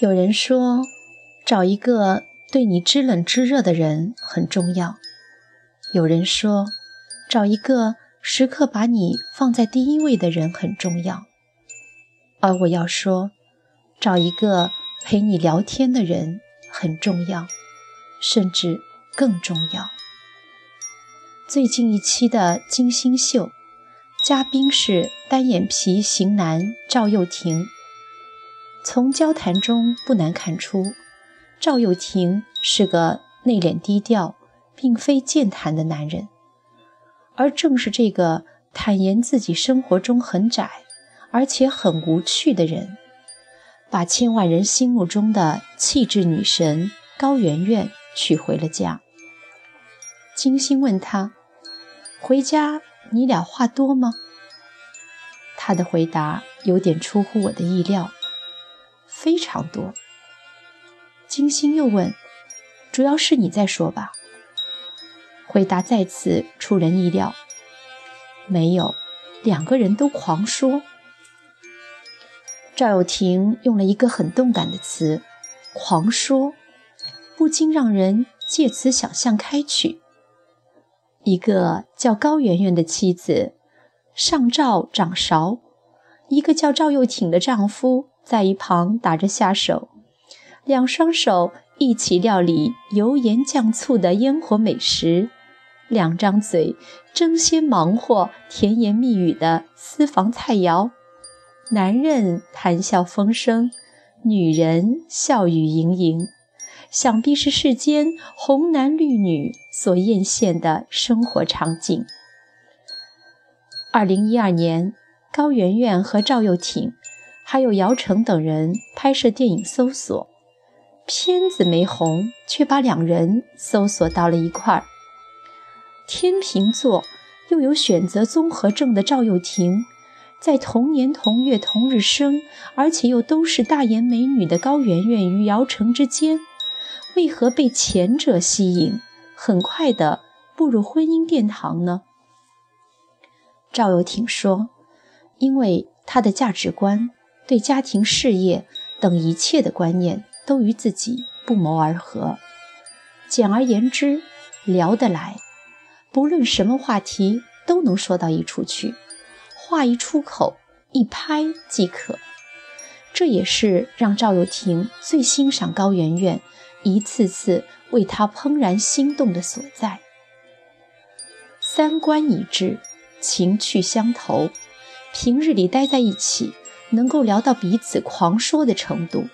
有人说，找一个对你知冷知热的人很重要；有人说，找一个时刻把你放在第一位的人很重要。而我要说，找一个陪你聊天的人很重要，甚至更重要。最近一期的《金星秀》，嘉宾是单眼皮型男赵又廷。从交谈中不难看出，赵又廷是个内敛低调，并非健谈的男人。而正是这个坦言自己生活中很窄，而且很无趣的人，把千万人心目中的气质女神高圆圆娶回了家。金星问他：“回家你俩话多吗？”他的回答有点出乎我的意料。非常多。金星又问：“主要是你在说吧？”回答再次出人意料：“没有，两个人都狂说。”赵又廷用了一个很动感的词“狂说”，不禁让人借此想象开去：一个叫高圆圆的妻子上灶掌勺，一个叫赵又廷的丈夫。在一旁打着下手，两双手一起料理油盐酱醋的烟火美食，两张嘴争先忙活甜言蜜语的私房菜肴。男人谈笑风生，女人笑语盈盈，想必是世间红男绿女所艳羡的生活场景。二零一二年，高圆圆和赵又廷。还有姚晨等人拍摄电影《搜索》，片子没红，却把两人搜索到了一块儿。天秤座又有选择综合症的赵又廷，在同年同月同日生，而且又都是大眼美女的高圆圆与姚晨之间，为何被前者吸引，很快的步入婚姻殿堂呢？赵又廷说：“因为他的价值观。”对家庭、事业等一切的观念都与自己不谋而合。简而言之，聊得来，不论什么话题都能说到一处去，话一出口，一拍即可。这也是让赵又廷最欣赏高圆圆，一次次为她怦然心动的所在。三观一致，情趣相投，平日里待在一起。能够聊到彼此狂说的程度，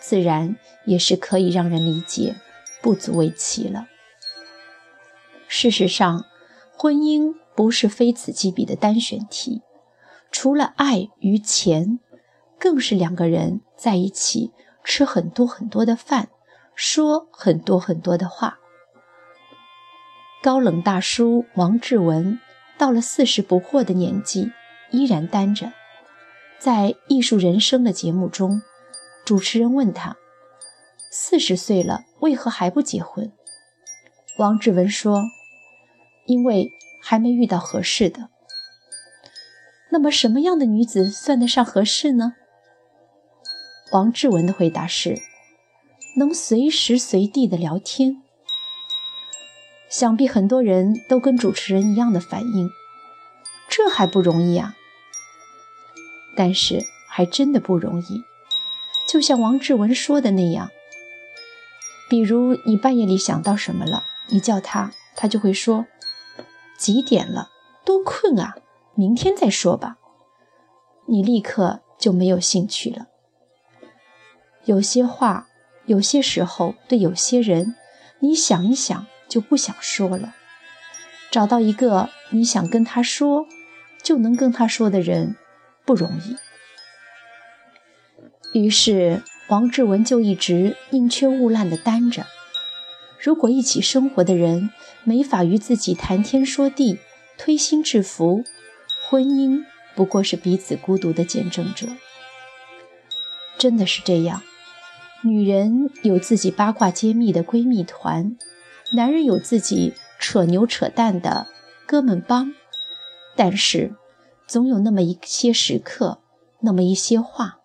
自然也是可以让人理解，不足为奇了。事实上，婚姻不是非此即彼的单选题，除了爱与钱，更是两个人在一起吃很多很多的饭，说很多很多的话。高冷大叔王志文到了四十不惑的年纪，依然单着。在《艺术人生》的节目中，主持人问他：“四十岁了，为何还不结婚？”王志文说：“因为还没遇到合适的。”那么，什么样的女子算得上合适呢？王志文的回答是：“能随时随地的聊天。”想必很多人都跟主持人一样的反应，这还不容易啊！但是还真的不容易，就像王志文说的那样，比如你半夜里想到什么了，你叫他，他就会说几点了，多困啊，明天再说吧。你立刻就没有兴趣了。有些话，有些时候，对有些人，你想一想就不想说了。找到一个你想跟他说，就能跟他说的人。不容易，于是王志文就一直宁缺毋滥地单着。如果一起生活的人没法与自己谈天说地、推心置腹，婚姻不过是彼此孤独的见证者。真的是这样，女人有自己八卦揭秘的闺蜜团，男人有自己扯牛扯蛋的哥们帮，但是。总有那么一些时刻，那么一些话，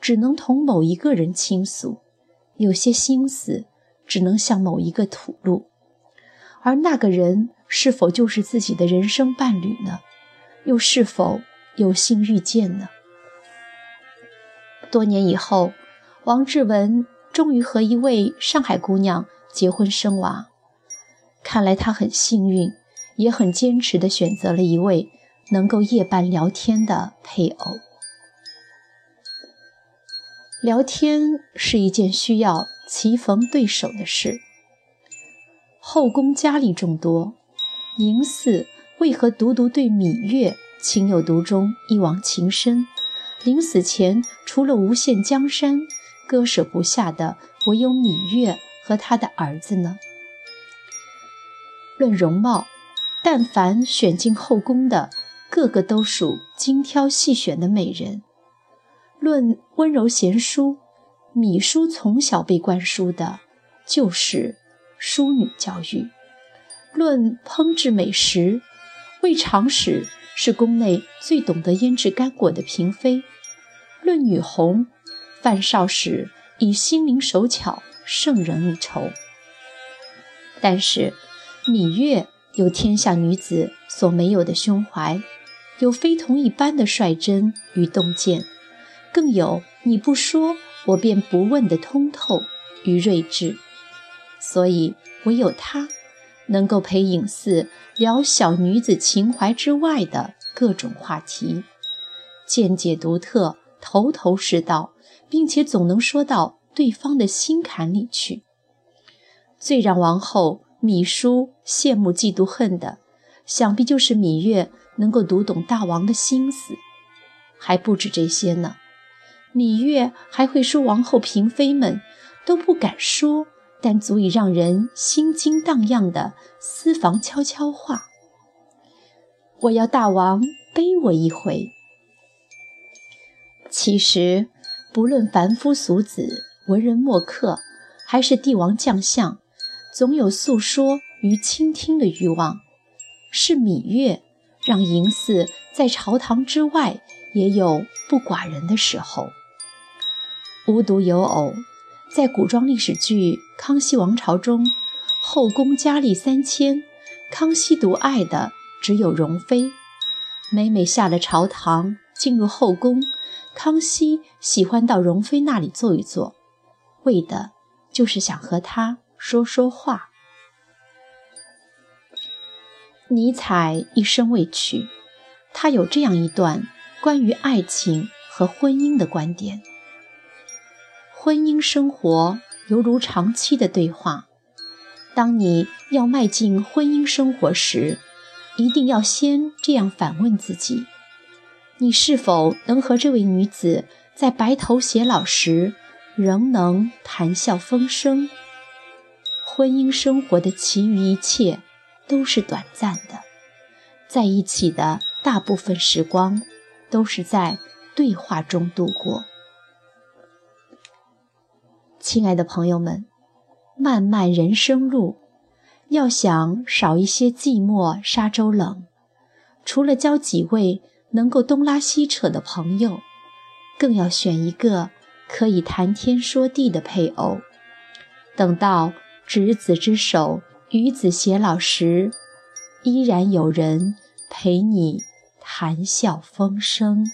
只能同某一个人倾诉，有些心思只能向某一个吐露，而那个人是否就是自己的人生伴侣呢？又是否有幸遇见呢？多年以后，王志文终于和一位上海姑娘结婚生娃。看来他很幸运，也很坚持地选择了一位能够夜半聊天的配偶。聊天是一件需要棋逢对手的事。后宫佳丽众多，嬴驷为何独独对芈月情有独钟、一往情深？临死前，除了无限江山，割舍不下的唯有芈月和他的儿子呢？论容貌，但凡选进后宫的，个个都属精挑细选的美人。论温柔贤淑，芈姝从小被灌输的就是淑女教育；论烹制美食，魏长史是宫内最懂得腌制干果的嫔妃；论女红，范少时以心灵手巧胜人一筹。但是芈月有天下女子所没有的胸怀，有非同一般的率真与洞见。更有你不说，我便不问的通透与睿智，所以唯有他能够陪影似聊小女子情怀之外的各种话题，见解独特，头头是道，并且总能说到对方的心坎里去。最让王后芈姝羡慕嫉妒恨的，想必就是芈月能够读懂大王的心思，还不止这些呢。芈月还会说王后嫔妃们都不敢说，但足以让人心惊荡漾的私房悄悄话。我要大王背我一回。其实，不论凡夫俗子、文人墨客，还是帝王将相，总有诉说与倾听的欲望。是芈月让嬴驷在朝堂之外也有不寡人的时候。无独有偶，在古装历史剧《康熙王朝》中，后宫佳丽三千，康熙独爱的只有容妃。每每下了朝堂，进入后宫，康熙喜欢到容妃那里坐一坐，为的就是想和她说说话。尼采一生未娶，他有这样一段关于爱情和婚姻的观点。婚姻生活犹如长期的对话。当你要迈进婚姻生活时，一定要先这样反问自己：你是否能和这位女子在白头偕老时仍能谈笑风生？婚姻生活的其余一切都是短暂的，在一起的大部分时光都是在对话中度过。亲爱的朋友们，漫漫人生路，要想少一些寂寞沙洲冷，除了交几位能够东拉西扯的朋友，更要选一个可以谈天说地的配偶。等到执子之手，与子偕老时，依然有人陪你谈笑风生。